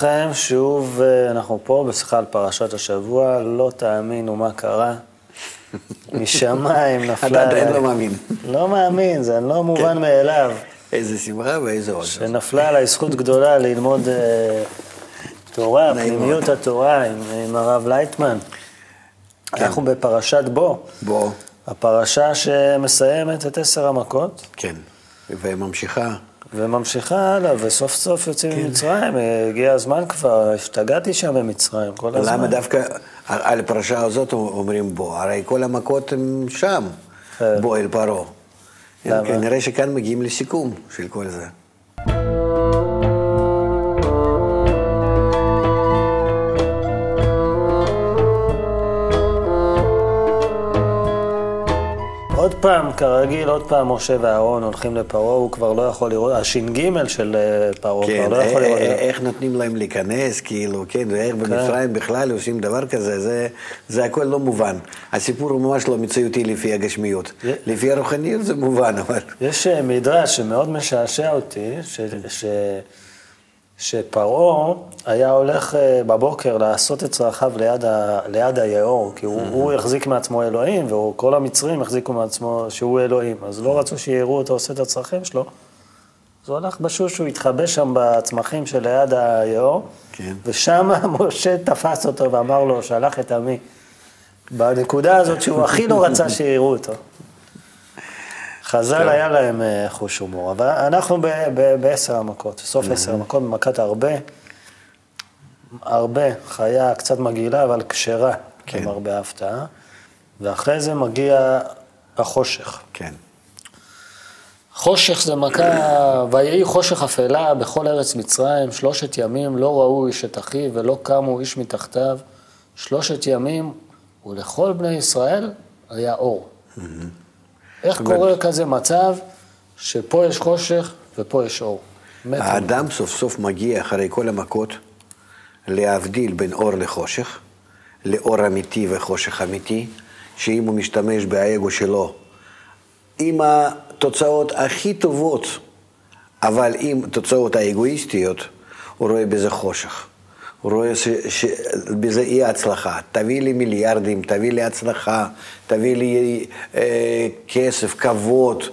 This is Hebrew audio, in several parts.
לכם, שוב אה, אנחנו פה בשיחה על פרשת השבוע, לא תאמינו מה קרה. משמיים נפלה... אתה עדיין לא מאמין. לא מאמין, זה לא מובן מאליו. איזה שמחה ואיזה עוד. שנפלה עליי זכות גדולה ללמוד אה, תורה, פנימיות. התורה עם, הרב לייטמן. כן. אנחנו בפרשת בו, בוא, הפרשה שמסיימת את עשר המכות. כן. וממשיכה. וממשיכה הלאה, וסוף סוף יוצאים כן. ממצרים, אה, הגיע הזמן כבר, השתגעתי שם במצרים כל הזמן. למה דווקא על הפרשה הזאת אומרים בוא? הרי כל המכות הם שם, כן. בוא אל פרעה. למה? כנראה שכאן מגיעים לסיכום של כל זה. פעם, כרגיל, עוד פעם משה ואהרון הולכים לפרעה, הוא כבר לא יכול לראות, הש"ג של אה, פרעה כן, כבר לא יכול אה, לראות. אה, איך נותנים להם להיכנס, כאילו, כן, ואיך במצרים בכלל עושים דבר כזה, זה- זה הכל לא מובן. הסיפור הוא ממש לא מציאותי לפי הגשמיות. י- לפי הרוחניות זה מובן, אבל... יש מדרש שמאוד משעשע אותי, ש, ש, שפרעה היה הולך אה, בבוקר לעשות את צרכיו ליד, ה, ליד היאור, כי הוא, הוא החזיק מעצמו אלוהים, וכל המצרים החזיקו מעצמו שהוא אלוהים, אז לא רצו שיראו אותו עושה את הצרכים שלו. אז הוא הלך בשוש, הוא התחבא שם בצמחים שליד היאור, כן. ושם משה תפס אותו ואמר לו, שלח את עמי. בנקודה הזאת שהוא הכי לא רצה שיראו אותו. חז"ל היה להם אה, חוש הומור, אבל אנחנו בעשר המכות, סוף עשר המכות, במכת הרבה, הרבה, חיה קצת מגעילה, אבל כשרה, כן. למרבה ההפתעה, ואחרי זה מגיע החושך. כן. חושך זה מכה, ויהי חושך אפלה בכל ארץ מצרים, שלושת ימים לא ראו איש את אחיו ולא קמו איש מתחתיו, שלושת ימים, ולכל בני ישראל היה אור. איך קורה כזה מצב שפה יש חושך ופה יש אור? האדם סוף סוף מגיע אחרי כל המכות להבדיל בין אור לחושך, לאור אמיתי וחושך אמיתי, שאם הוא משתמש באגו שלו, עם התוצאות הכי טובות, אבל עם התוצאות האגואיסטיות, הוא רואה בזה חושך. הוא רואה שבזה אי הצלחה. תביא לי מיליארדים, תביא לי הצלחה, תביא לי אה, כסף, כבוד,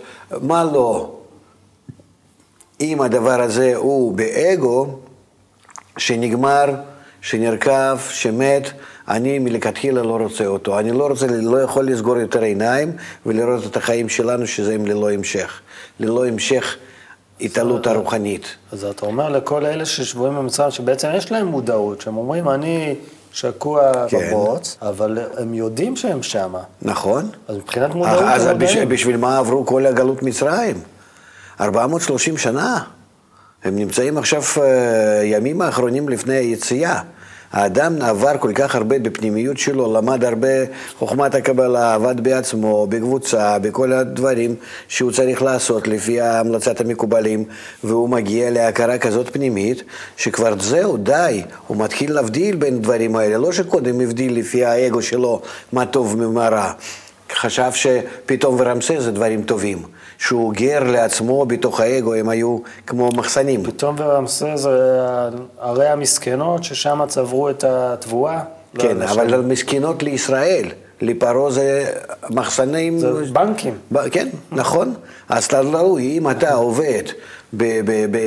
מה לא? אם הדבר הזה הוא באגו, שנגמר, שנרקב, שמת, אני מלכתחילה לא רוצה אותו. אני לא רוצה, לא יכול לסגור יותר עיניים ולראות את החיים שלנו שזה הם ללא המשך. ללא המשך התעלות הרוחנית. אז אתה אומר לכל אלה ששבויים במצרים, שבעצם יש להם מודעות, שהם אומרים, אני שקוע כן. בבוץ, אבל הם יודעים שהם שמה. נכון? אז מבחינת מודעות אז הם בש. בשביל מה עברו כל הגלות מצרים? 430 שנה. הם נמצאים עכשיו אה, ימים האחרונים לפני היציאה. האדם עבר כל כך הרבה בפנימיות שלו, למד הרבה חוכמת הקבלה, עבד בעצמו, בקבוצה, בכל הדברים שהוא צריך לעשות לפי המלצת המקובלים, והוא מגיע להכרה כזאת פנימית, שכבר זהו, די, הוא מתחיל להבדיל בין הדברים האלה, לא שקודם הבדיל לפי האגו שלו מה טוב ומה רע. חשב שפתאום ורמסס זה דברים טובים. שהוא גר לעצמו בתוך האגו, הם היו כמו מחסנים. פתאום ורמסס זה ערי המסכנות, ששם צברו את התבואה. כן, לא, אבל. מסכנות לישראל. לפרעה זה מחסנים... זה בנקים. ב- כן, נכון. אז אתה ראוי, אם אתה עובד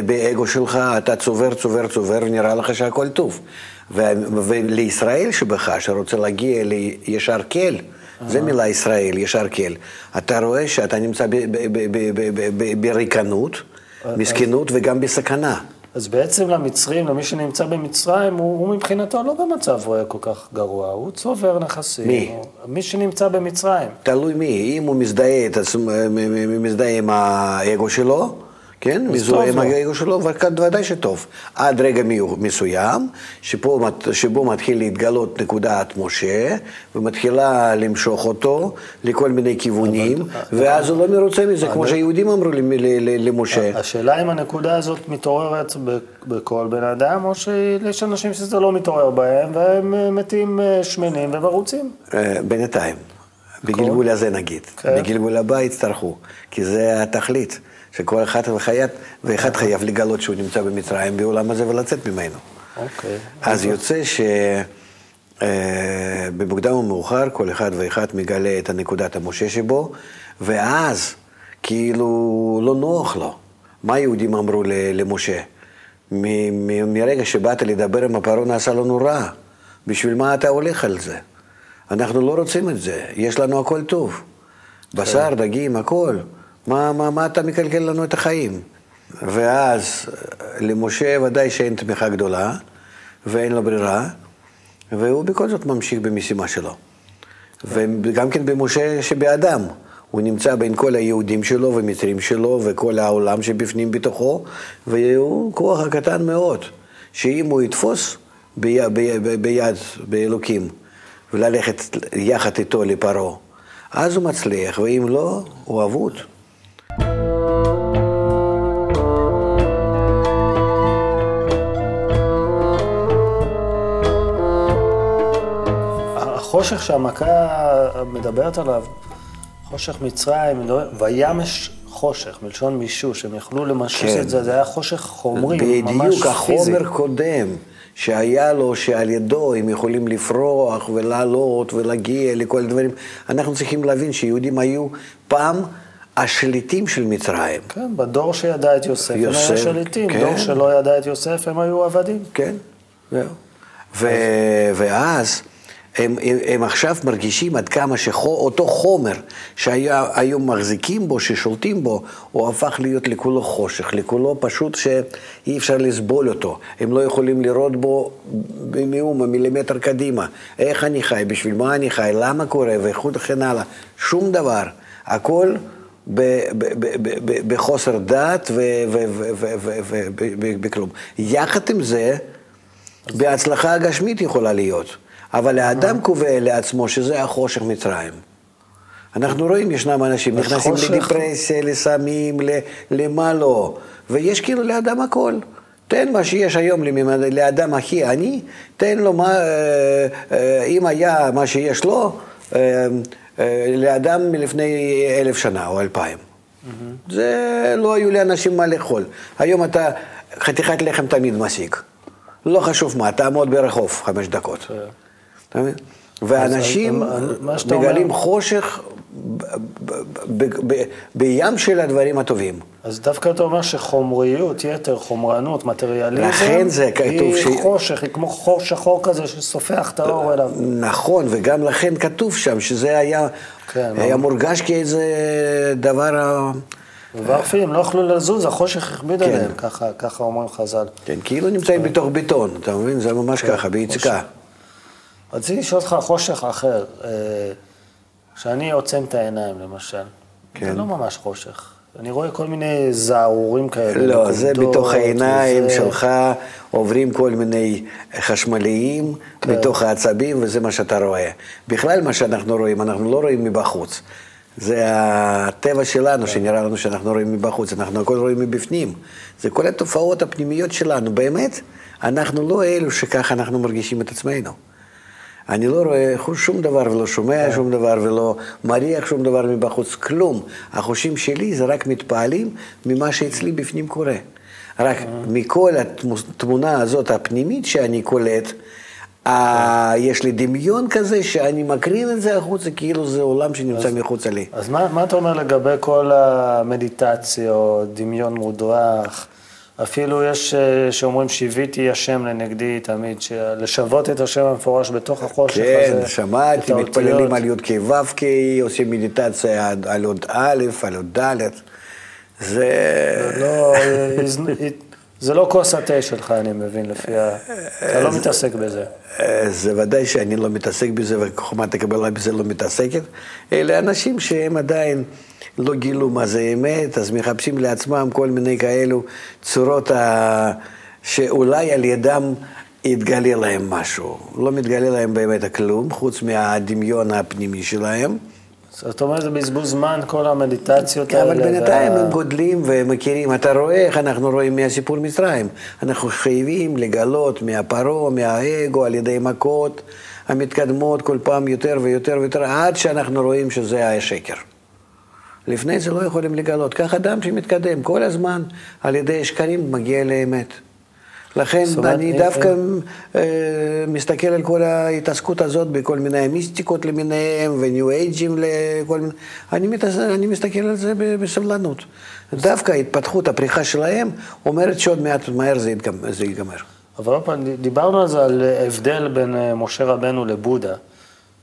באגו שלך, אתה צובר, צובר, צובר, ונראה לך שהכל טוב. ולישראל שבך, שרוצה להגיע לישר כל, זה מילה ישראל, ישר כל. אתה רואה שאתה נמצא בריקנות, מסכנות וגם בסכנה. אז בעצם למצרים, למי שנמצא במצרים, הוא, הוא מבחינתו לא במצב רואה כל כך גרוע, הוא צובר נכסים. מי? הוא, מי שנמצא במצרים. תלוי מי, אם הוא מזדהה עם האגו שלו, כן, מזוהה עם. האגו שלו, ודאי שטוב. עד רגע מסוים, שפה, שבו מתחיל להתגלות נקודת משה, ומתחילה למשוך אותו לכל מיני כיוונים, ואז הוא לא מרוצה מזה, כמו שהיהודים אמרו למשה. השאלה אם הנקודה הזאת מתעוררת בכל בן אדם, או שיש אנשים שזה לא מתעורר בהם, והם אה, מתים אה, שמנים ומרוצים. אה, בינתיים, בגלגול הזה נגיד. כן. בגלגול הבא יצטרכו, כי זה התכלית שכל אחד ואחד, ואחד חייב לגלות שהוא נמצא במצרים בעולם הזה ולצאת ממנו. אוקיי. אז יוצא שבמוקדם או מאוחר כל אחד ואחד מגלה את הנקודת המשה שבו, ואז כאילו לא נוח לו. מה היהודים אמרו למשה? מרגע שבאת לדבר עם הפרעה נעשה לנו רע. בשביל מה אתה הולך על זה? אנחנו לא רוצים את זה, יש לנו הכל טוב. בשר, דגים, הכל. מה, מה, מה אתה מקלקל לנו את החיים? ואז למשה ודאי שאין תמיכה גדולה, ואין לו ברירה, והוא בכל זאת ממשיך במשימה שלו. וגם כן במשה שבאדם. הוא נמצא בין כל היהודים שלו ומצרים שלו וכל העולם שבפנים בתוכו, והוא כוח הקטן מאוד, שאם הוא יתפוס ביד, ביד, ביד באלוקים וללכת יחד איתו לפרעה, אז הוא מצליח, ואם לא, הוא אבוד. החושך שהמכה מדברת עליו, חושך מצרים, לא- וימש חושך, מלשון מישוש, הם יכלו למשש כן. את זה, זה היה חושך חומרי, ממש פיזי. בדיוק, החומר קודם. שהיה לו, שעל ידו הם יכולים לפרוח ולעלות ולהגיע לכל הדברים. אנחנו צריכים להבין שיהודים היו פעם השליטים של מצרים. כן, בדור שידע את יוסף, יוסף הם היו שליטים, כן. דור שלא ידע את יוסף הם היו עבדים. כן, זהו. ואז הם, הם, הם עכשיו מרגישים עד כמה שאותו חומר שהיו מחזיקים בו, ששולטים בו, הוא הפך להיות לכולו חושך, לכולו פשוט שאי אפשר לסבול אותו. הם לא יכולים לראות בו במאומה, מילימטר קדימה. איך אני חי, בשביל מה אני חי, למה קורה, וכן הלאה. שום דבר. הכל בחוסר דעת ובכלום. יחד עם זה, בהצלחה הגשמית יכולה להיות. אבל האדם קובע לעצמו שזה החושך מצרים. אנחנו רואים, ישנם אנשים נכנסים לדיפרסיה, לסמים, למה לא, ויש כאילו לאדם הכל. תן מה שיש היום לאדם הכי עני, תן לו מה, אה, אה, אם היה מה שיש לו, אה, לאדם מלפני אלף שנה או אלפיים. Mm-hmm. זה לא היו לאנשים מה לאכול. היום אתה חתיכת לחם תמיד מסיק. לא חשוב מה, תעמוד ברחוב חמש דקות. Yeah. אתה מבין? ואנשים מגלים חושך בים של הדברים הטובים. אז דווקא אתה אומר שחומריות, יתר, חומרנות, מטריאליזם, לכן זה כתוב היא ש... חושך, היא כמו חור שחור כזה שסופח את האור אליו. נכון, וגם לכן כתוב שם שזה היה, כן, היה לא... מורגש כאיזה דבר... ואפילו לא יכלו לזוז, החושך הכביד כן. עליהם, ככה, ככה אומרים חז"ל. כן, כאילו נמצאים בתוך בטון, אתה מבין? זה ממש כן, ככה, ביצקה. רציתי לשאול אותך חושך אחר. אה, כשאני עוצם את העיניים, למשל, כן. זה לא ממש חושך. אני רואה כל מיני זערורים כאלה. לא, זה בתוך העיניים וזה... שלך עוברים כל מיני חשמליים כן. בתוך העצבים, וזה מה שאתה רואה. בכלל, מה שאנחנו רואים, אנחנו לא רואים מבחוץ. זה הטבע שלנו, כן. שנראה לנו שאנחנו רואים מבחוץ, אנחנו הכל רואים מבפנים. זה כל התופעות הפנימיות שלנו. באמת, אנחנו לא אלו שככה אנחנו מרגישים את עצמנו. אני לא רואה שום דבר ולא שומע כן. שום דבר ולא מריח שום דבר מבחוץ, כלום. החושים שלי זה רק מתפעלים ממה שאצלי בפנים קורה. רק אה. מכל התמונה הזאת הפנימית שאני קולט, יש לי דמיון כזה שאני מקרין את זה החוצה, כאילו זה עולם שנמצא מחוצה לי. אז מה, מה אתה אומר לגבי כל המדיטציות, דמיון מודרך? אפילו יש אה, שאומרים שיוויתי השם לנגדי תמיד, לשוות את השם המפורש בתוך החושך כן, הזה. כן, שמעתי, מתפללים על י"ק ו"ק, עושים מדיטציה על עוד א', על עוד ד'. זה... לא, זה לא כוס התה שלך, אני מבין, לפי ה... אתה לא מתעסק בזה. זה ודאי שאני לא מתעסק בזה, וחוכמת הקבלה בזה לא מתעסקת. אלה אנשים שהם עדיין... לא גילו מה זה אמת, אז מחפשים לעצמם כל מיני כאלו צורות ה... שאולי על ידם יתגלה להם משהו. לא מתגלה להם באמת כלום, חוץ מהדמיון הפנימי שלהם. זאת אומרת, זה בזבוז זמן, כל המדיטציות האלה. אבל בינתיים. הם גודלים ומכירים. אתה רואה איך אנחנו רואים מהסיפור מצרים. אנחנו חייבים לגלות מהפרעה, מהאגו, על ידי מכות המתקדמות כל פעם יותר ויותר ויותר, עד שאנחנו רואים שזה השקר. לפני זה לא יכולים לגלות. כך אדם שמתקדם כל הזמן על ידי שקרים מגיע לאמת. לכן אני אה, דווקא אה, מסתכל על כל ההתעסקות הזאת בכל מיני מיסטיקות למיניהם וניו אייג'ים לכל מיני... אני, מתעס... אני מסתכל על זה בסבלנות. דווקא ההתפתחות, הפריחה שלהם, אומרת שעוד מעט מהר. זה ייגמר. אבל עוד פעם, דיברנו על זה, על הבדל בין אה, משה רבנו לבודה.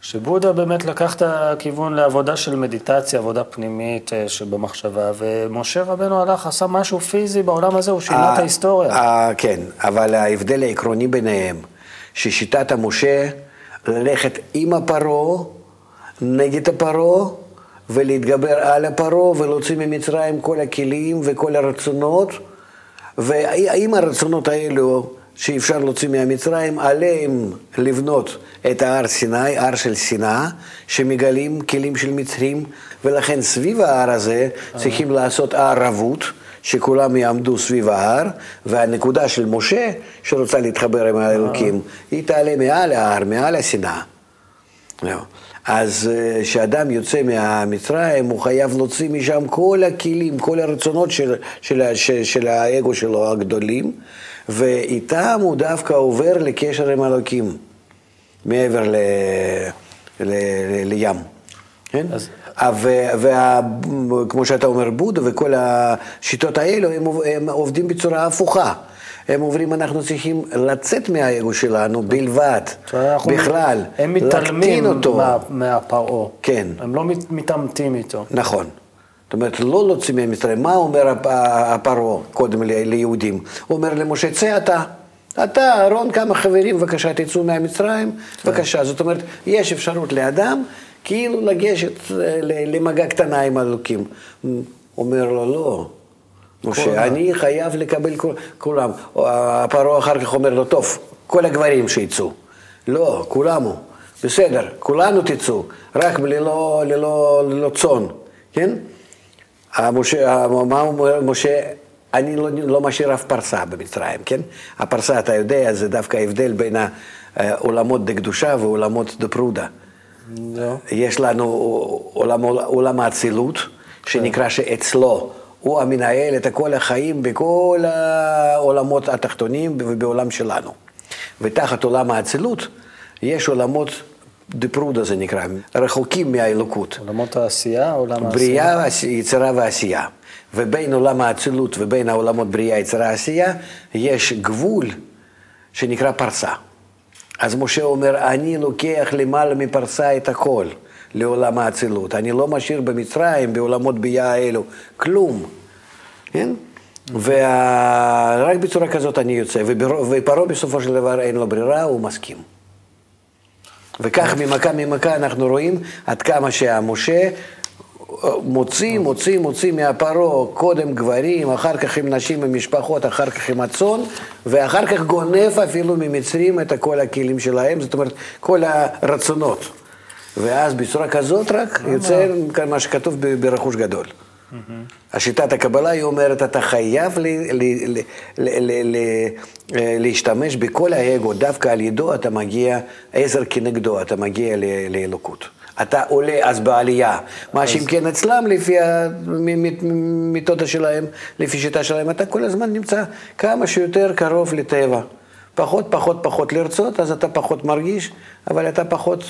שבודה באמת לקח את הכיוון לעבודה של מדיטציה, עבודה פנימית אה, שבמחשבה, ומשה רבנו הלך, עשה משהו פיזי בעולם הזה, הוא שינה את ההיסטוריה. כן, אבל ההבדל העקרוני ביניהם, ששיטת המשה, ללכת עם הפרעה, נגד הפרעה, ולהתגבר על הפרעה, ולהוציא ממצרים כל הכלים וכל הרצונות, והאם הרצונות האלו שאפשר להוציא מהמצרים, עליהם לבנות את ההר סיני, הר של שנאה, שמגלים כלים של מצרים, ולכן סביב ההר הזה צריכים לעשות הר רבות, שכולם יעמדו סביב ההר, והנקודה של משה, שרוצה להתחבר עם האלוקים, היא תעלה מעל ההר, מעל השנאה. אז אה, כשאדם יוצא מהמצרים, הוא חייב להוציא משם כל הכלים, כל הרצונות של, של, של, של האגו שלו הגדולים, ואיתם הוא דווקא עובר לקשר עם אלוקים, מעבר ל, ל, ל, לים. כן? אז- וכמו שאתה אומר, בודה וכל השיטות האלו, הם, הם עובדים בצורה הפוכה. הם אומרים, אנחנו צריכים לצאת מהאגו שלנו בלבד, בכלל, הם מתעלמים אותו. מה- מהפרעה. כן. הם לא מת- מתעמתים איתו. נכון. זאת אומרת, לא להוציא מהמצרים. מה אומר הפ- הפרעה קודם ליהודים? הוא אומר למשה, צא אתה. אתה, אהרון, כמה חברים, בבקשה, תצאו מהמצרים, בבקשה. זאת אומרת, יש אפשרות לאדם כאילו לגשת אה, למגע קטנה עם אלוקים. אומר לו, לא. משה, אני חייב לקבל כולם. הפרעה אחר כך אומר לו, טוב, כל הגברים שיצאו. לא, כולם הוא. בסדר, כולנו תצאו, רק ללא צאן, כן? המשה, מה אומר משה? אני לא, לא משאיר אף פרסה במצרים, כן? הפרסה, אתה יודע, זה דווקא ההבדל בין העולמות דקדושה ועולמות דפרודה. לא. יש לנו עולם, עולם האצילות, שנקרא שאצלו הוא המנהל את כל החיים בכל העולמות התחתונים ובעולם שלנו. ותחת עולם האצילות יש עולמות דפרודה זה נקרא, רחוקים מהאלוקות. עולמות העשייה, עולם העשייה. בריאה, יצירה ועשייה. ובין עולם האצילות ובין העולמות בריאה, יצירה, עשייה, יש גבול שנקרא פרסה. אז משה אומר, אני לוקח למעלה מפרסה את הכל לעולם האצילות. אני לא משאיר במצרים, בעולמות ביאה האלו, כלום. כן? ורק בצורה כזאת אני יוצא. ופרעה בסופו של דבר אין לו ברירה, הוא מסכים. וכך ממכה ממכה אנחנו רואים עד כמה שהמשה מוציא, מוציא, מוציא מהפרעה קודם גברים, אחר כך עם נשים ומשפחות, אחר כך עם הצאן, ואחר כך גונב אפילו ממצרים את כל הכלים שלהם, זאת אומרת, כל הרצונות. ואז בצורה כזאת רק יוצא מה שכתוב ברכוש גדול. השיטת הקבלה היא אומרת, אתה חייב ל- ל- ל- ל- ל- ל- להשתמש בכל האגו, דווקא על ידו אתה מגיע, עזר כנגדו, אתה מגיע ל- לאלוקות. אתה עולה אז בעלייה. מה שאם כן אצלם, לפי המתודה שלהם, לפי שיטה שלהם, אתה כל הזמן נמצא כמה שיותר קרוב לטבע. פחות, פחות, פחות לרצות, אז אתה פחות מרגיש, אבל אתה פחות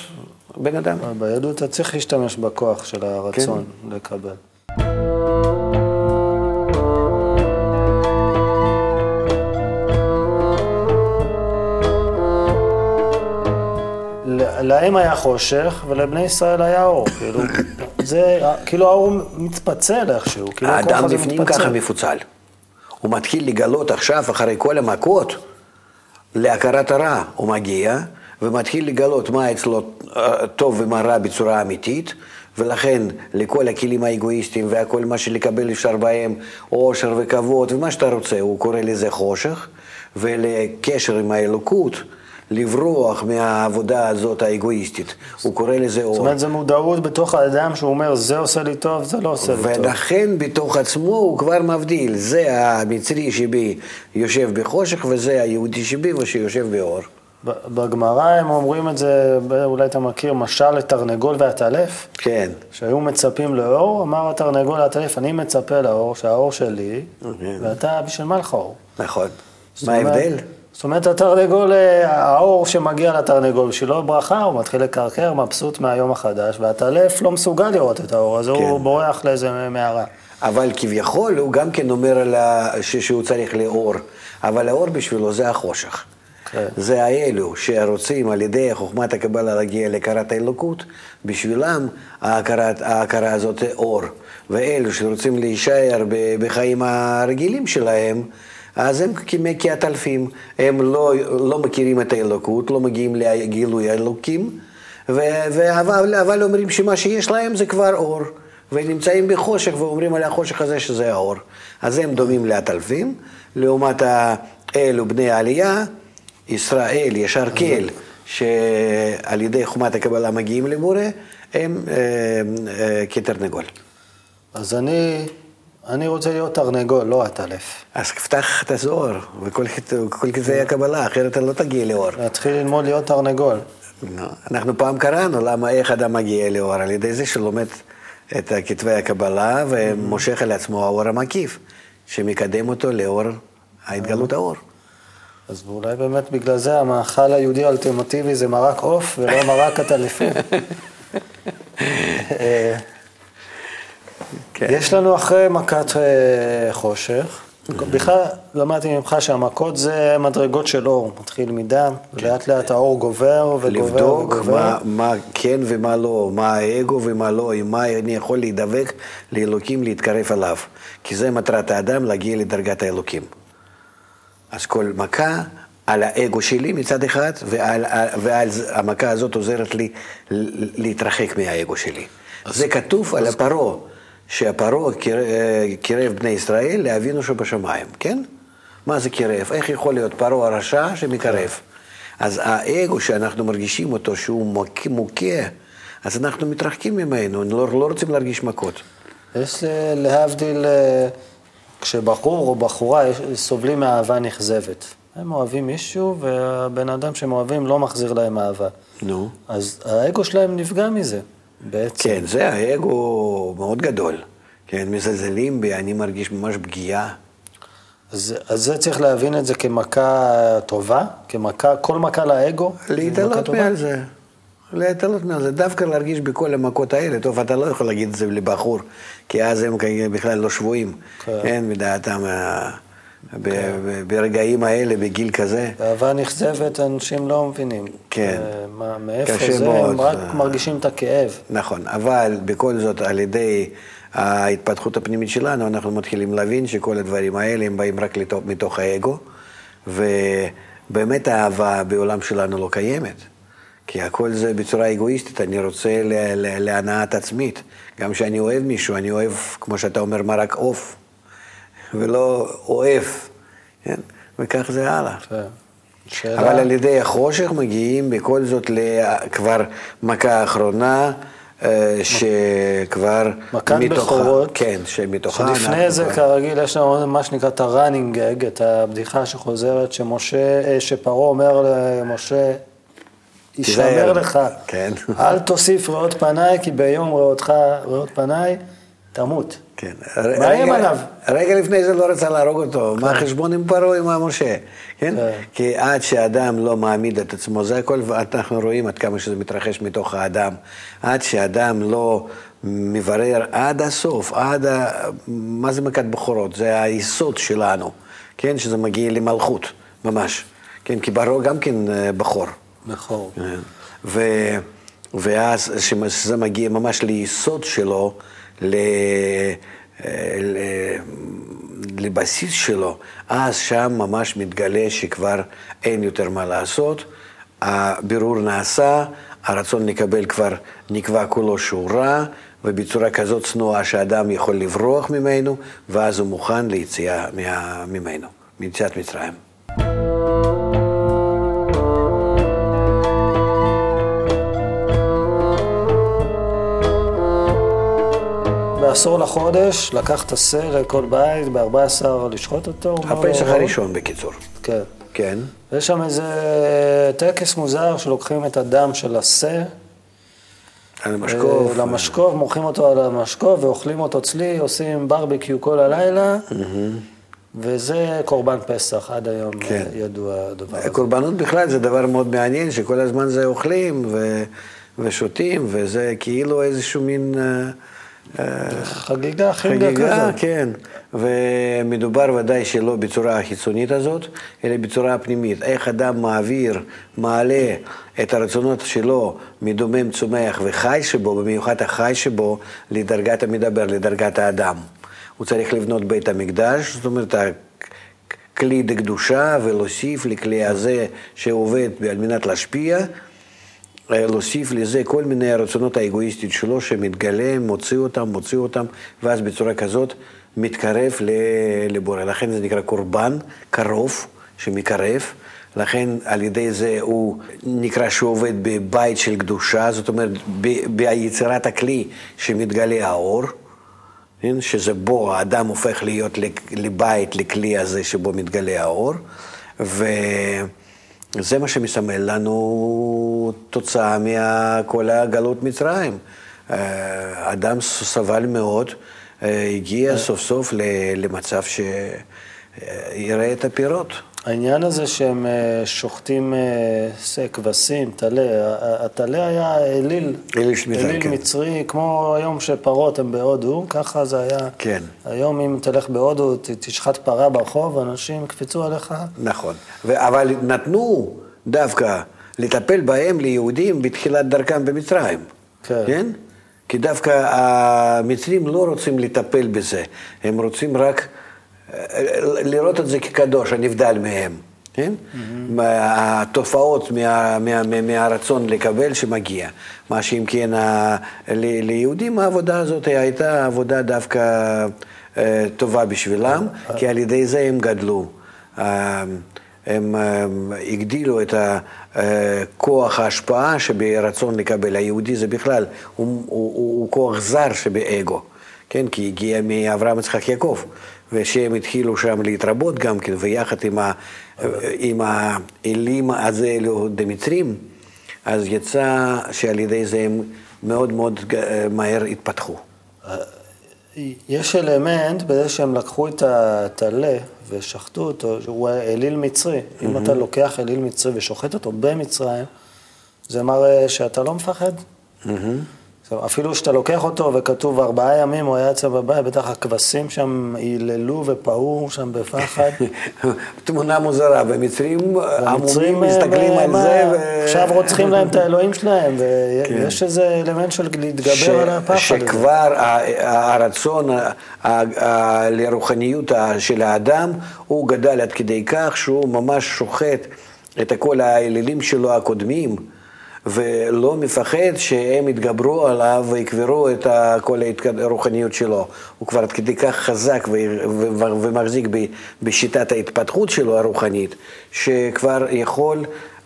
בן אדם. ביהדות אתה צריך להשתמש בכוח של הרצון לקבל. להם היה חושך ולבני ישראל היה אור, כאילו, זה, כאילו האור מתפצל איכשהו, כאילו האדם בפנים. ככה מפוצל. הוא מתחיל לגלות עכשיו, אחרי כל המכות, להכרת הרע. הוא מגיע ומתחיל לגלות מה אצלו אה, טוב ומה רע בצורה אמיתית, ולכן לכל הכלים האגואיסטיים והכל מה שלקבל אפשר בהם, עושר וכבוד ומה שאתה רוצה, הוא קורא לזה חושך, ולקשר עם האלוקות. לברוח מהעבודה הזאת האגואיסטית, הוא קורא לזה אור. זאת אומרת, זו מודעות בתוך האדם שהוא אומר, זה עושה לי טוב, זה לא עושה לי טוב. ולכן בתוך עצמו הוא כבר מבדיל, זה המצרי שבי יושב בחושך וזה היהודי שבי ושיושב באור. בגמרא הם אומרים את זה, אולי אתה מכיר, משל לתרנגול והטלף, כן. שהיו מצפים לאור, אמר התרנגול להטלף, אני מצפה לאור, שהאור שלי, אוקיי. ואתה, בשביל מה לך אור? נכון. מה ההבדל? זאת אומרת, התרנגול, האור שמגיע לתרנגול, בשבילו ברכה, הוא מתחיל לקרקר, מבסוט מהיום החדש, והטלף לא מסוגל לראות את האור, אז הוא כן. בורח לאיזה מערה. אבל כביכול הוא גם כן אומר ה... שהוא צריך לאור, אבל האור בשבילו זה החושך. כן. זה האלו שרוצים על ידי חוכמת הקבלה להגיע להכרת האלוקות, בשבילם ההכרת, ההכרה הזאת אור. ואלו שרוצים להישאר בחיים הרגילים שלהם, אז הם כמי כעטלפים, הם לא, לא מכירים את האלוקות, לא מגיעים לגילוי האלוקים, ו- אבל, אבל אומרים שמה שיש להם זה כבר אור. ונמצאים בחושך ואומרים על החושך הזה שזה האור. אז הם דומים לעטלפים, לעומת האלו בני העלייה, ישראל, ישר קל, שעל ידי חומת הקבלה מגיעים לבורא, הם אה, אה, כתרנגול. אז אני, אני רוצה להיות תרנגול, לא הטלף. אז פתח את הזוהר וכל כל כתבי הקבלה, אחרת אתה לא תגיע לאור. להתחיל ללמוד להיות תרנגול. אנחנו פעם קראנו למה, איך אדם מגיע לאור, על ידי זה שלומד את כתבי הקבלה ומושך על עצמו האור המקיף, שמקדם אותו לאור ההתגלות האור. אז אולי באמת בגלל זה המאכל היהודי האולטימטיבי זה מרק עוף ולא מרק עטלפים. אה, כן. יש לנו אחרי מכת אה, חושך, בכלל למדתי ממך שהמכות זה מדרגות של אור, מתחיל מדם, ולאט לאט האור גובר וגובר לבדוק וגובר. מה, מה כן ומה לא, מה האגו ומה לא, עם מה אני יכול להידבק לאלוקים, להתקרב אליו. כי זה מטרת האדם, להגיע לדרגת האלוקים. אז כל מכה על האגו שלי מצד אחד, ועל, ועל המכה הזאת עוזרת לי להתרחק מהאגו שלי. זה כתוב על הפרעה, שהפרעה קיר- קירב בני ישראל לאבינו שבשמיים, כן? מה זה קירב? איך יכול להיות פרעה הרשע שמקרב? אז האגו שאנחנו מרגישים אותו, שהוא מוכה, מוכה אז אנחנו מתרחקים ממנו, לא, לא רוצים להרגיש מכות. יש אה, להבדיל, אה, כשבחור או בחורה סובלים מאהבה נכזבת. הם אוהבים מישהו, והבן אדם שהם אוהבים לא מחזיר להם אהבה. נו. אז האגו שלהם נפגע מזה, בעצם. כן, זה האגו מאוד גדול. כן, מזלזלים בי, אני מרגיש ממש פגיעה. אז, אז זה צריך להבין את זה כמכה טובה, כמכה, כל מכה לאגו. להתעלות? מעל זה. להתעלות מעל זה. דווקא להרגיש בכל המכות האלה. טוב, אתה לא יכול להגיד את זה לבחור, כי אז הם בכלל לא שבויים. כן. כן, מדעתם, אה, ב- ברגעים האלה, בגיל כזה. אהבה נכזבת, אנשים לא מבינים. כן. אה, מה, מאיפה זה, מאוד. הם רק. מרגישים את הכאב. נכון, אבל בכל זאת, על ידי ההתפתחות הפנימית שלנו, אנחנו מתחילים להבין שכל הדברים האלה הם באים רק לתוך, מתוך האגו, ובאמת האהבה בעולם שלנו לא קיימת. כי הכל זה בצורה אגואיסטית, אני רוצה ל- ל- להנאת עצמית. גם כשאני אוהב מישהו, אני אוהב, כמו שאתה אומר, מרק עוף, ולא אוהב, כן? וכך זה הלאה. כן. שאלה, אבל על ידי החושך מגיעים בכל זאת כבר מכה אחרונה, אה, שכבר מכת מתוכה- בכורות. כן, שמתוכה שלפני זה, כבר- כרגיל, יש לנו מה שנקרא את ה-running gag, את הבדיחה שחוזרת, שמשה, אה, שפרעה אומר למשה, תיזהר. יישמר לך, כן. אל תוסיף ראות פניי, כי ביום ראותך, ראות פניי, תמות. כן. מאיים רגע- עליו. רגע לפני זה לא רצה להרוג אותו, מה החשבון עם פרעה עם המשה, כן? כן. כי עד שאדם לא מעמיד את עצמו, זה הכל, ואנחנו רואים עד כמה שזה מתרחש מתוך האדם, עד שאדם לא מברר עד הסוף, עד ה... מה זה מכת בכורות? זה היסוד שלנו, כן? שזה מגיע למלכות, ממש. כן, כי פרעה גם כן אה, בכור. ו, ואז כשזה מגיע ממש ליסוד שלו, ל, לבסיס שלו, אז שם ממש מתגלה שכבר אין יותר מה לעשות, הבירור נעשה, הרצון לקבל כבר נקבע כולו שהוא רע, ובצורה כזאת צנועה שאדם יכול לברוח ממנו, ואז הוא מוכן ליציאה ממנו, מיציאת מצרים. בעשור לחודש, לקח את השה לכל בית, ב-14 לשחוט אותו. הפסח הראשון בקיצור. כן. כן. ויש שם איזה טקס מוזר שלוקחים את הדם של השה, על המשקוף. אה, למשקוף, מורחים אותו על המשקוף ואוכלים אותו צלי, עושים ברבקיו כל הלילה, וזה קורבן פסח, עד היום כן. אה, ידוע הדבר הזה. קורבנות בכלל זה דבר מאוד מעניין, שכל הזמן זה אוכלים ו... ושותים, וזה כאילו איזשהו מין... אה, חגיגה, חגיגה. כן. ומדובר ודאי שלא בצורה החיצונית הזאת, אלא בצורה הפנימית. איך אדם מעביר, מעלה את הרצונות שלו מדומם, צומח וחי שבו, במיוחד החי שבו, לדרגת המדבר, לדרגת האדם. הוא צריך לבנות בית המקדש, זאת אומרת, כלי דקדושה, ולהוסיף לכלי הזה שעובד על מנת להשפיע, להוסיף לזה כל מיני הרצונות האגואיסטיים שלו שמתגלה, מוציא אותם, מוציא אותם, ואז בצורה כזאת מתקרב לבורא. לכן זה נקרא קורבן, קרוב, שמקרב. לכן על ידי זה הוא נקרא שהוא עובד בבית של קדושה, זאת אומרת ביצירת הכלי שמתגלה האור. כן? שזה בו האדם הופך להיות לבית, לכלי הזה שבו מתגלה האור, וזה מה שמסמל לנו תוצאה מכל הגלות מצרים. אה, אדם סבל מאוד, אה, הגיע סוף סוף ל- למצב שיראה את הפירות. העניין הזה שהם אה, שוחטים אה, כבשים, טלה, ה- הטלה היה אליל, אליל שמיטה, אליל כן. מצרי, כמו היום שפרות הן בהודו, ככה זה היה. כן. היום אם תלך בהודו, תשחט פרה ברחוב, אנשים יקפצו עליך. נכון. ו- אבל נתנו דווקא לטפל בהם ליהודים בתחילת דרכם במצרים. כן. כן? כי דווקא המצרים לא רוצים לטפל בזה, הם רוצים רק אה, לראות את זה כקדוש, הנבדל מהם. כן? התופעות מה, מה, מה, מהרצון לקבל שמגיע. מה שאם כן, ה, ל, ליהודים העבודה הזאת הייתה עבודה דווקא אה, טובה בשבילם, כי על ידי זה הם גדלו. אה, הם אה, הגדילו את ה- אה, כוח ההשפעה שברצון לקבל. היהודי זה בכלל, הוא, הוא, הוא, הוא כוח זר שבאגו, כן? כי הגיע מאברהם יצחק יעקב, ושהם התחילו שם להתרבות גם כן, ויחד עם, ה, עם האלים הזה, אלו דמצרים, אז יצא שעל ידי זה הם מאוד מאוד אה, מהר התפתחו. יש אלמנט בזה שהם לקחו את הטלה ושחטו אותו, שהוא אליל מצרי. אם אתה לוקח אליל מצרי ושוחט אותו במצרים, זה מראה שאתה לא מפחד. עכשיו, אפילו כשאתה לוקח אותו וכתוב ארבעה ימים הוא היה אצלם בבית, בטח הכבשים שם היללו ופעו שם בפחד. תמונה מוזרה, במצרים המצרים, המומים מסתכלים אה, על זה. ו- עכשיו רוצחים להם את האלוהים שלהם, ויש איזה אלמנט של להתגבר ש- על הפחד. שכבר הרצון לרוחניות של האדם, הוא גדל עד כדי כך שהוא ממש שוחט את כל האלילים שלו הקודמים, ולא מפחד שהם יתגברו עליו ויקברו את כל הרוחניות שלו. הוא כבר עד כדי כך חזק ומחזיק בשיטת ההתפתחות שלו הרוחנית, שכבר יכול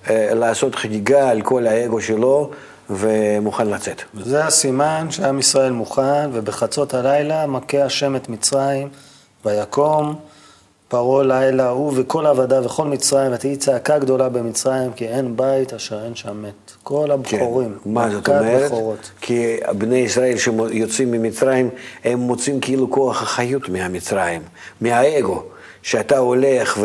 אה, לעשות חגיגה על כל האגו שלו ומוכן לצאת. זה הסימן שעם ישראל מוכן, ובחצות הלילה מכה השם את מצרים, ויקום פרעה לילה, הוא וכל עבדיו וכל מצרים, ותהי צעקה גדולה במצרים, כי אין בית אשר אין שם מת. כל הבכורים, כן. מה זאת אומרת? בכורות. כי בני ישראל שיוצאים ממצרים, הם מוצאים כאילו כוח החיות מהמצרים, מהאגו. שאתה הולך,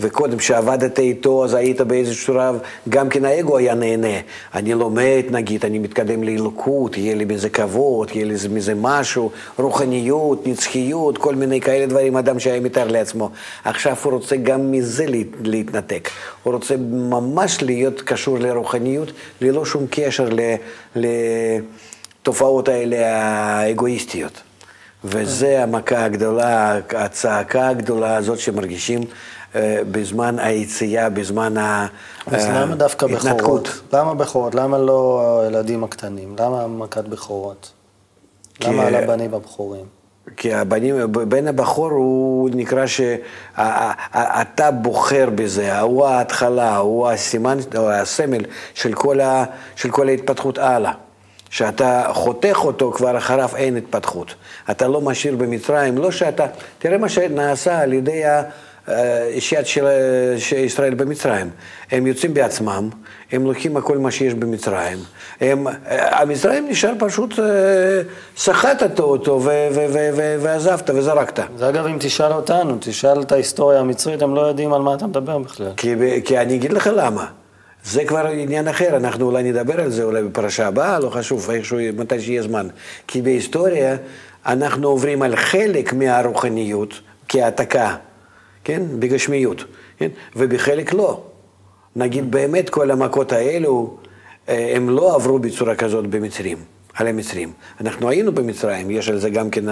וקודם שעבדת איתו, אז היית באיזשהו שלב, גם כן האגו היה נהנה. אני לומד, נגיד, אני מתקדם לאלוקות, יהיה לי מזה כבוד, יהיה לי מזה משהו, רוחניות, נצחיות, כל מיני כאלה דברים, אדם שהיה מתאר לעצמו. עכשיו הוא רוצה גם מזה להת- להתנתק. הוא רוצה ממש להיות קשור לרוחניות, ללא שום קשר לתופעות האלה האגואיסטיות. וזה המכה הגדולה, הצעקה הגדולה הזאת שמרגישים אה, בזמן היציאה, בזמן אז למה דווקא ההתנתקות. בכורות? למה בכורות? למה לא הילדים הקטנים? למה מכת בכורות? למה על הבנים הבכורים? כי הבנים, בן הבכור הוא נקרא שאתה בוחר בזה, הוא ההתחלה, הוא הסימן, או הסמל של כל, ה, של כל ההתפתחות הלאה. שאתה חותך אותו, כבר אחריו אין התפתחות. אתה לא משאיר במצרים, לא שאתה... תראה מה שנעשה על ידי ה- שעת של ישראל במצרים. הם יוצאים בעצמם, הם לוקחים הכל מה שיש במצרים. הם, המצרים נשאר פשוט, אה, סחטת אותו ו- ו- ו- ועזבת וזרקת. זה אגב, אם תשאל אותנו, תשאל את ההיסטוריה המצרית, הם לא יודעים על מה אתה מדבר בכלל. כי, כי אני אגיד לך למה. זה כבר עניין אחר, אנחנו אולי נדבר על זה אולי בפרשה הבאה, לא חשוב, איכשהו, מתי שיהיה זמן. כי בהיסטוריה אנחנו עוברים על חלק מהרוחניות כהעתקה, כן? בגשמיות, כן? ובחלק לא. נגיד באמת כל המכות האלו, אה, הם לא עברו בצורה כזאת במצרים, על המצרים. אנחנו היינו במצרים, יש על זה גם כן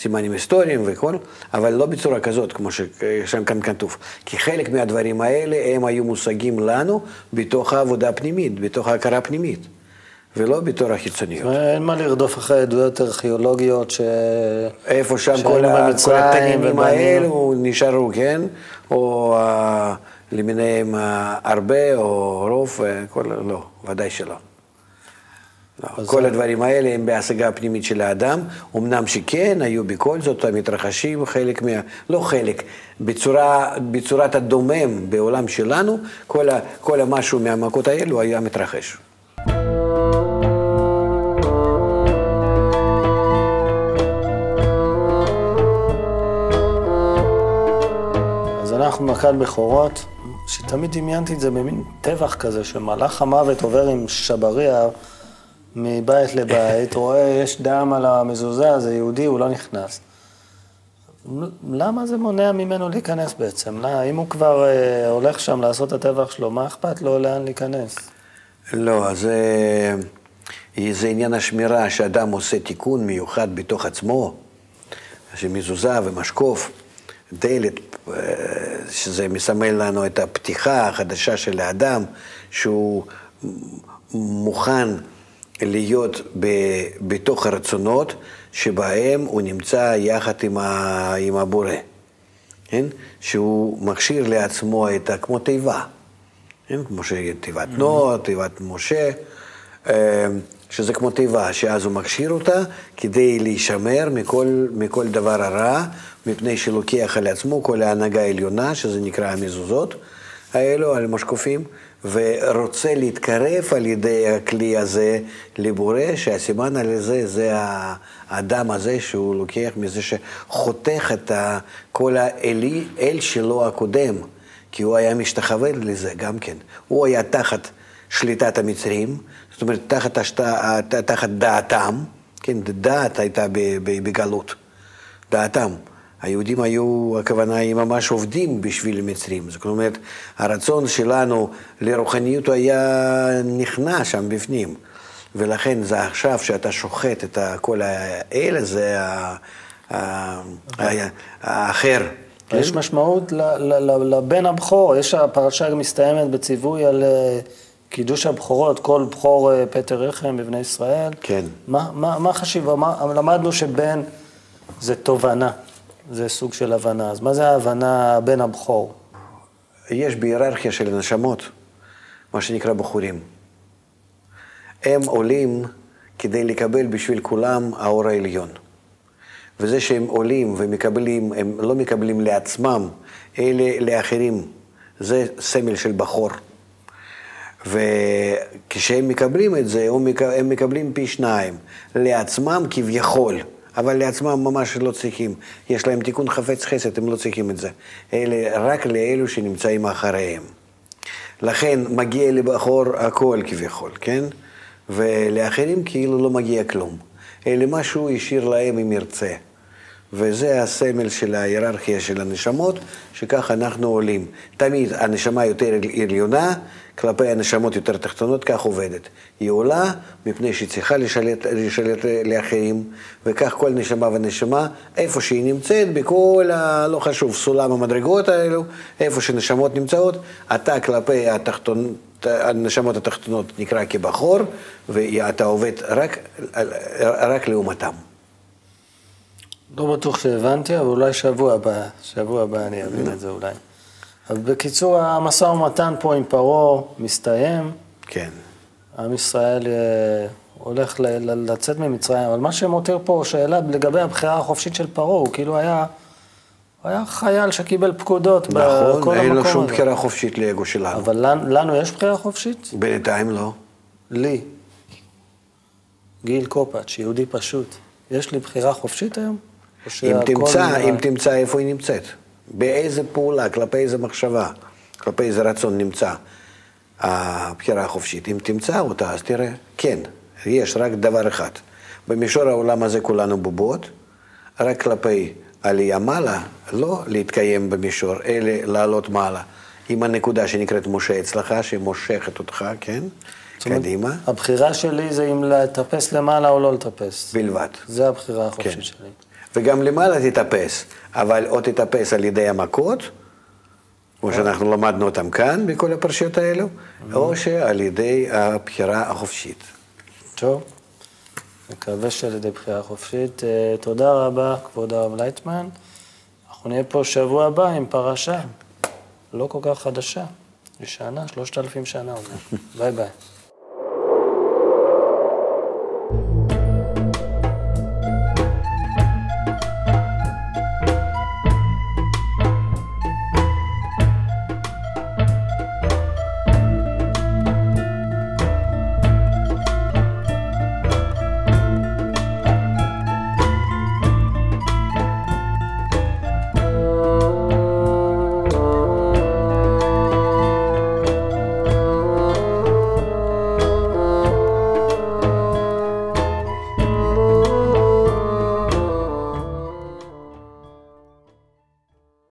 סימנים היסטוריים וכל, אבל לא בצורה כזאת, כמו ששם כאן כתוב. כי חלק מהדברים האלה, הם היו מושגים לנו בתוך העבודה הפנימית, בתוך ההכרה הפנימית. ולא בתור החיצוניות. אין מה לרדוף אחרי עדויות ארכיאולוגיות ש... איפה שם כל, התנינים האלו נשארו, כן? או uh, למיניהם הרבה או רוב, כל... לא, ודאי שלא. לא. כל הדברים האלה הם בהשגה הפנימית של האדם, אמנם שכן, היו בכל זאת המתרחשים חלק מה... לא חלק, בצורה, בצורת הדומם בעולם שלנו, כל, ה, כל המשהו מהמכות האלו היה מתרחש. אז אנחנו מכת בכורות, שתמיד דמיינתי את זה במין טבח כזה, שמלאך המוות עובר עם שבריה. מבית לבית, רואה, יש דם על המזוזה, זה יהודי, הוא לא נכנס. למה זה מונע ממנו להיכנס בעצם? לא, אם הוא כבר אה, הולך שם לעשות את הטבח שלו, מה אכפת לו לאן להיכנס? לא, זה, זה עניין השמירה, שאדם עושה תיקון מיוחד בתוך עצמו, שמזוזה ומשקוף, דלת, אה, שזה מסמל לנו את הפתיחה החדשה של האדם, שהוא מוכן להיות ב, בתוך הרצונות שבהם הוא נמצא יחד עם, ה, עם הבורא, כן? שהוא מכשיר לעצמו את ה... כמו תיבה, כן? כמו שתיבת mm-hmm. נוח, תיבת משה, אה, שזה כמו תיבה, שאז הוא מכשיר אותה כדי להישמר מכל, מכל דבר הרע, מפני שלוקח על עצמו כל ההנהגה העליונה, שזה נקרא המזוזות האלו, על משקופים. ורוצה להתקרב על ידי הכלי הזה לבורא, שהסימן על זה, זה האדם הזה שהוא לוקח מזה שחותך את כל האלי, אל שלו הקודם, כי הוא היה משתחווה לזה גם כן. הוא היה תחת שליטת המצרים, זאת אומרת, תחת, השת... תחת דעתם, כן, דעת הייתה בגלות, דעתם. היהודים היו, הכוונה היא ממש עובדים בשביל המצרים. זאת אומרת, הרצון שלנו לרוחניות היה נכנע שם בפנים. ולכן זה עכשיו שאתה שוחט את כל האל הזה, האחר. יש משמעות לבן הבכור, יש הפרשה מסתיימת בציווי על אה, קידוש הבכורות, כל בכור אה, פטר רחם בבני ישראל. כן. מה חשיבה? למדנו שבן זה תובנה. זה סוג של הבנה. אז מה זה ההבנה בן הבכור? יש בהיררכיה של הנשמות, מה שנקרא בחורים. הם עולים כדי לקבל בשביל כולם האור העליון. וזה שהם עולים ומקבלים, הם לא מקבלים לעצמם, אלא לאחרים. זה סמל של בכור. וכשהם מקבלים את זה, הם מקבלים פי שניים. לעצמם כביכול. אבל לעצמם ממש לא צריכים. יש להם תיקון חפץ חסד, הם לא צריכים את זה. אלה רק לאלו שנמצאים אחריהם. לכן מגיע לבחור הכל כביכול, כן? ולאחרים כאילו לא מגיע כלום. אלא מה שהוא השאיר להם אם ירצה. וזה הסמל של ההיררכיה של הנשמות, שכך אנחנו עולים. תמיד הנשמה יותר עליונה, כלפי הנשמות יותר תחתונות, כך עובדת. היא עולה מפני שהיא צריכה לשלט, לשלט לאחרים, וכך כל נשמה ונשמה, איפה שהיא נמצאת, בכל, ה, לא חשוב, סולם המדרגות האלו, איפה שנשמות נמצאות, אתה כלפי התחתון, הנשמות התחתונות נקרא כבחור, ואתה עובד רק, רק לעומתם. לא בטוח שהבנתי, אבל אולי שבוע הבא, שבוע הבא אני אבין את זה אולי. אז בקיצור, המשא ומתן פה עם פרעה מסתיים. כן. עם ישראל אה, הולך לצאת ממצרים, אבל מה שמותיר פה שאלה לגבי הבחירה החופשית של פרעה, הוא כאילו היה הוא היה חייל שקיבל פקודות בכל נכון, המקום אין לו שום הזה. בחירה חופשית לאגו שלנו. אבל לנו, לנו יש בחירה חופשית? בינתיים לא. לי, גיל קופאץ', יהודי פשוט, יש לי בחירה חופשית היום? אם תמצא, אם תמצא איפה היא נמצאת, באיזה פעולה, כלפי איזה מחשבה, כלפי איזה רצון נמצא הבחירה החופשית. אם תמצא אותה, אז תראה, כן, יש רק דבר אחד. במישור העולם הזה כולנו בובות, רק כלפי עלייה מעלה, לא להתקיים במישור, אלא לעלות מעלה. עם הנקודה שנקראת משה אצלך, שמושכת אותך, כן? קדימה, הבחירה שלי זה אם לטפס למעלה או לא לטפס. בלבד. זה הבחירה החופשית כן. שלי. וגם למעלה תטפס, אבל או תטפס על ידי המכות, כמו שאנחנו למדנו אותם כאן, בכל הפרשיות האלו, או שעל ידי הבחירה החופשית. טוב, מקווה שעל ידי בחירה חופשית. אה, תודה רבה, כבוד הרב לייטמן. אנחנו נהיה פה שבוע הבא עם פרשה לא כל כך חדשה, ישנה, שלושת אלפים שנה עוד. ביי ביי.